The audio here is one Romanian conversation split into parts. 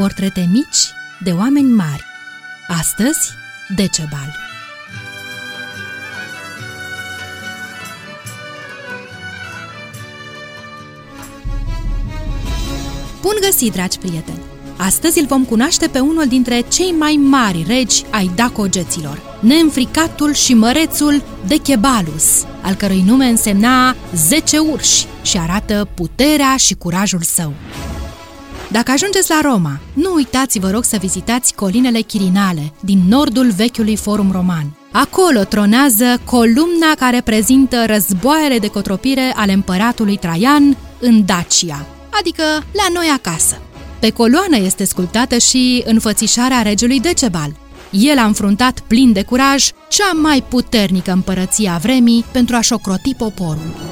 portrete mici de oameni mari. Astăzi, Decebal. Bun găsit, dragi prieteni! Astăzi îl vom cunoaște pe unul dintre cei mai mari regi ai dacogeților, neînfricatul și mărețul Dechebalus, al cărui nume însemna zece urși și arată puterea și curajul său. Dacă ajungeți la Roma, nu uitați, vă rog, să vizitați colinele Chirinale, din nordul vechiului forum roman. Acolo tronează columna care prezintă războaiele de cotropire ale împăratului Traian în Dacia, adică la noi acasă. Pe coloană este sculptată și înfățișarea regelui Decebal. El a înfruntat plin de curaj cea mai puternică împărăție a vremii pentru a-și șocroti poporul.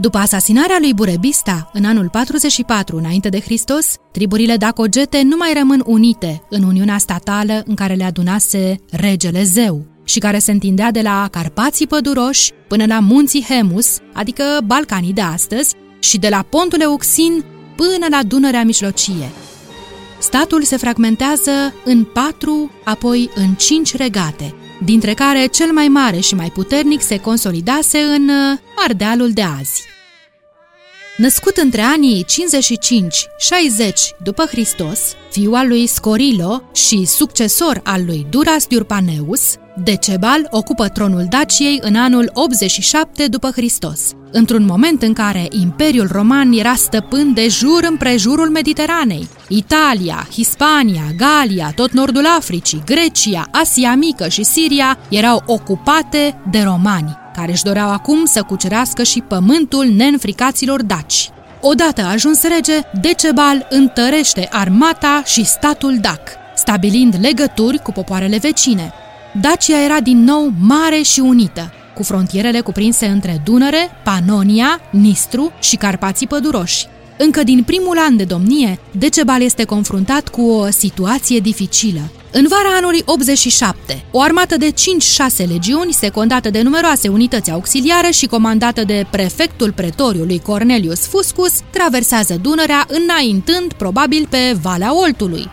După asasinarea lui Burebista în anul 44 înainte de Hristos, triburile dacogete nu mai rămân unite în Uniunea Statală în care le adunase regele Zeu și care se întindea de la Carpații Păduroși până la munții Hemus, adică Balcanii de astăzi, și de la pontul Euxin până la Dunărea Mijlocie. Statul se fragmentează în patru, apoi în cinci regate, dintre care cel mai mare și mai puternic se consolidase în uh, Ardealul de azi. Născut între anii 55-60 după Hristos, fiul al lui Scorilo și succesor al lui Duras Diurpaneus, Decebal ocupă tronul Daciei în anul 87 după Hristos, într-un moment în care Imperiul Roman era stăpân de jur împrejurul Mediteranei. Italia, Hispania, Galia, tot nordul Africii, Grecia, Asia Mică și Siria erau ocupate de romani, care își doreau acum să cucerească și pământul neînfricaților daci. Odată ajuns rege, Decebal întărește armata și statul dac, stabilind legături cu popoarele vecine, Dacia era din nou mare și unită, cu frontierele cuprinse între Dunăre, Panonia, Nistru și Carpații Păduroși. Încă din primul an de domnie, Decebal este confruntat cu o situație dificilă. În vara anului 87, o armată de 5-6 legiuni, secundată de numeroase unități auxiliare și comandată de prefectul pretoriului Cornelius Fuscus, traversează Dunărea înaintând probabil pe Valea Oltului.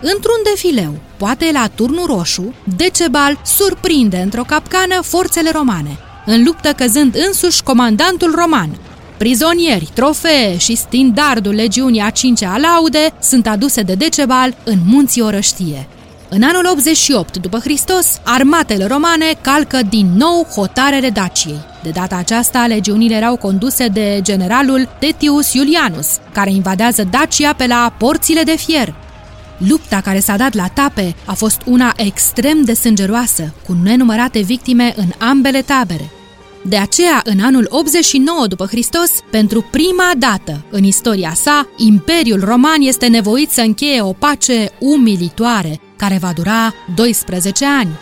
Într-un defileu, poate la turnul roșu, Decebal surprinde într-o capcană forțele romane, în luptă căzând însuși comandantul roman. Prizonieri, trofee și stindardul legiunii a cincea laude sunt aduse de Decebal în munții Orăștie. În anul 88 după Hristos, armatele romane calcă din nou hotarele Daciei. De data aceasta, legiunile erau conduse de generalul Tetius Iulianus, care invadează Dacia pe la porțile de fier, Lupta care s-a dat la tape a fost una extrem de sângeroasă, cu nenumărate victime în ambele tabere. De aceea, în anul 89 după Hristos, pentru prima dată în istoria sa, Imperiul Roman este nevoit să încheie o pace umilitoare, care va dura 12 ani.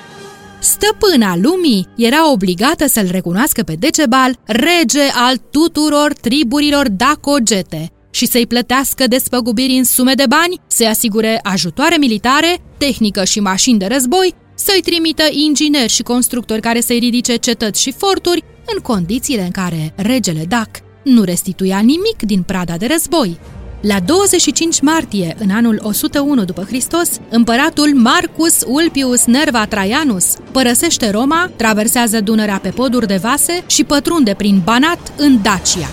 Stăpâna lumii era obligată să-l recunoască pe Decebal rege al tuturor triburilor dacogete, și să-i plătească despăgubiri în sume de bani, să-i asigure ajutoare militare, tehnică și mașini de război, să-i trimită ingineri și constructori care să-i ridice cetăți și forturi, în condițiile în care regele Dac nu restituia nimic din prada de război. La 25 martie, în anul 101 după Hristos, împăratul Marcus Ulpius Nerva Traianus părăsește Roma, traversează Dunărea pe poduri de vase și pătrunde prin Banat în Dacia.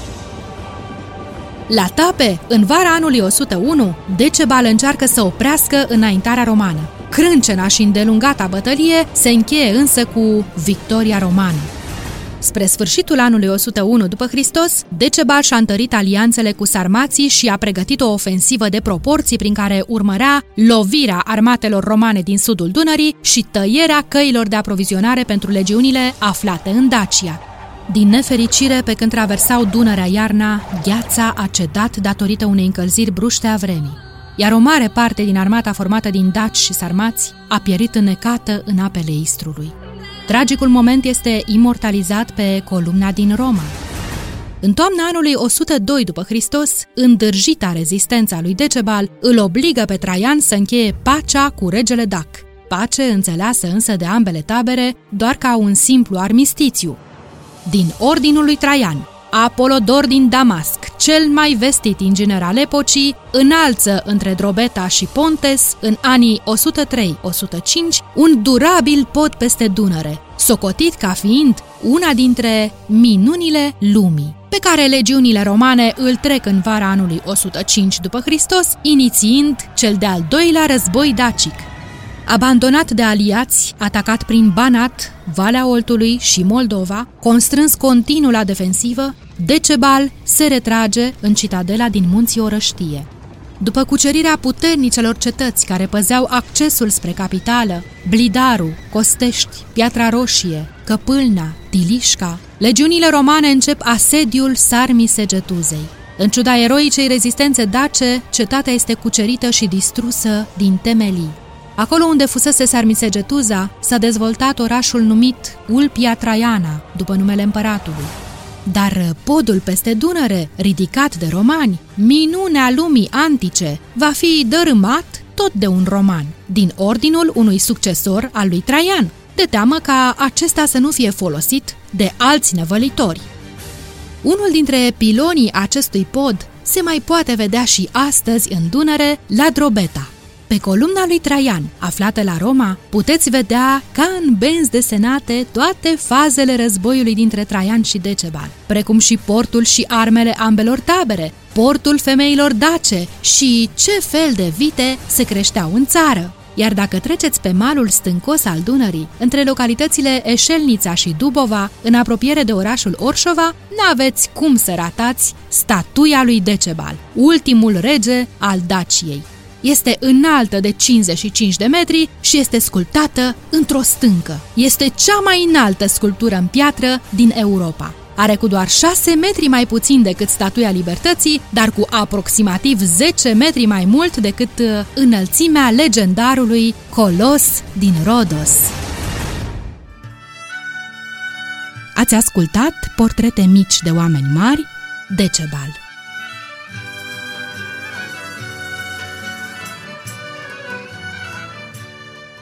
La Tape, în vara anului 101, Decebal încearcă să oprească înaintarea romană. Crâncena și îndelungata bătălie se încheie însă cu victoria romană. Spre sfârșitul anului 101 după Hristos, Decebal și-a întărit alianțele cu sarmații și a pregătit o ofensivă de proporții prin care urmărea lovirea armatelor romane din sudul Dunării și tăierea căilor de aprovizionare pentru legiunile aflate în Dacia. Din nefericire, pe când traversau Dunărea iarna, gheața a cedat datorită unei încălziri bruște a vremii, iar o mare parte din armata formată din daci și sarmați a pierit înnecată în apele Istrului. Tragicul moment este imortalizat pe columna din Roma. În toamna anului 102 după Hristos, îndârjita rezistența lui Decebal îl obligă pe Traian să încheie pacea cu regele Dac, pace înțeleasă însă de ambele tabere doar ca un simplu armistițiu, din Ordinul lui Traian, Apolodor din Damasc, cel mai vestit inginer al epocii, înalță între Drobeta și Pontes, în anii 103-105, un durabil pod peste Dunăre, socotit ca fiind una dintre minunile lumii pe care legiunile romane îl trec în vara anului 105 după Hristos, inițiind cel de-al doilea război dacic. Abandonat de aliați, atacat prin Banat, Valea Oltului și Moldova, constrâns continuu la defensivă, Decebal se retrage în citadela din munții Orăștie. După cucerirea puternicelor cetăți care păzeau accesul spre capitală, Blidaru, Costești, Piatra Roșie, Căpâlna, Tilișca, legiunile romane încep asediul Sarmii Segetuzei. În ciuda eroicei rezistențe dace, cetatea este cucerită și distrusă din temelii. Acolo unde fusese Sarmisegetuza, s-a dezvoltat orașul numit Ulpia Traiana, după numele împăratului. Dar podul peste Dunăre, ridicat de romani, minunea lumii antice, va fi dărâmat tot de un roman, din ordinul unui succesor al lui Traian, de teamă ca acesta să nu fie folosit de alți nevălitori. Unul dintre pilonii acestui pod se mai poate vedea și astăzi în Dunăre, la Drobeta. Pe columna lui Traian, aflată la Roma, puteți vedea ca în benzi desenate toate fazele războiului dintre Traian și Decebal, precum și portul și armele ambelor tabere, portul femeilor dace și ce fel de vite se creșteau în țară. Iar dacă treceți pe malul stâncos al Dunării, între localitățile Eșelnița și Dubova, în apropiere de orașul Orșova, n-aveți cum să ratați statuia lui Decebal, ultimul rege al Daciei. Este înaltă de 55 de metri și este sculptată într-o stâncă. Este cea mai înaltă sculptură în piatră din Europa. Are cu doar 6 metri mai puțin decât Statuia Libertății, dar cu aproximativ 10 metri mai mult decât uh, înălțimea legendarului Colos din Rodos. Ați ascultat portrete mici de oameni mari? Decebal.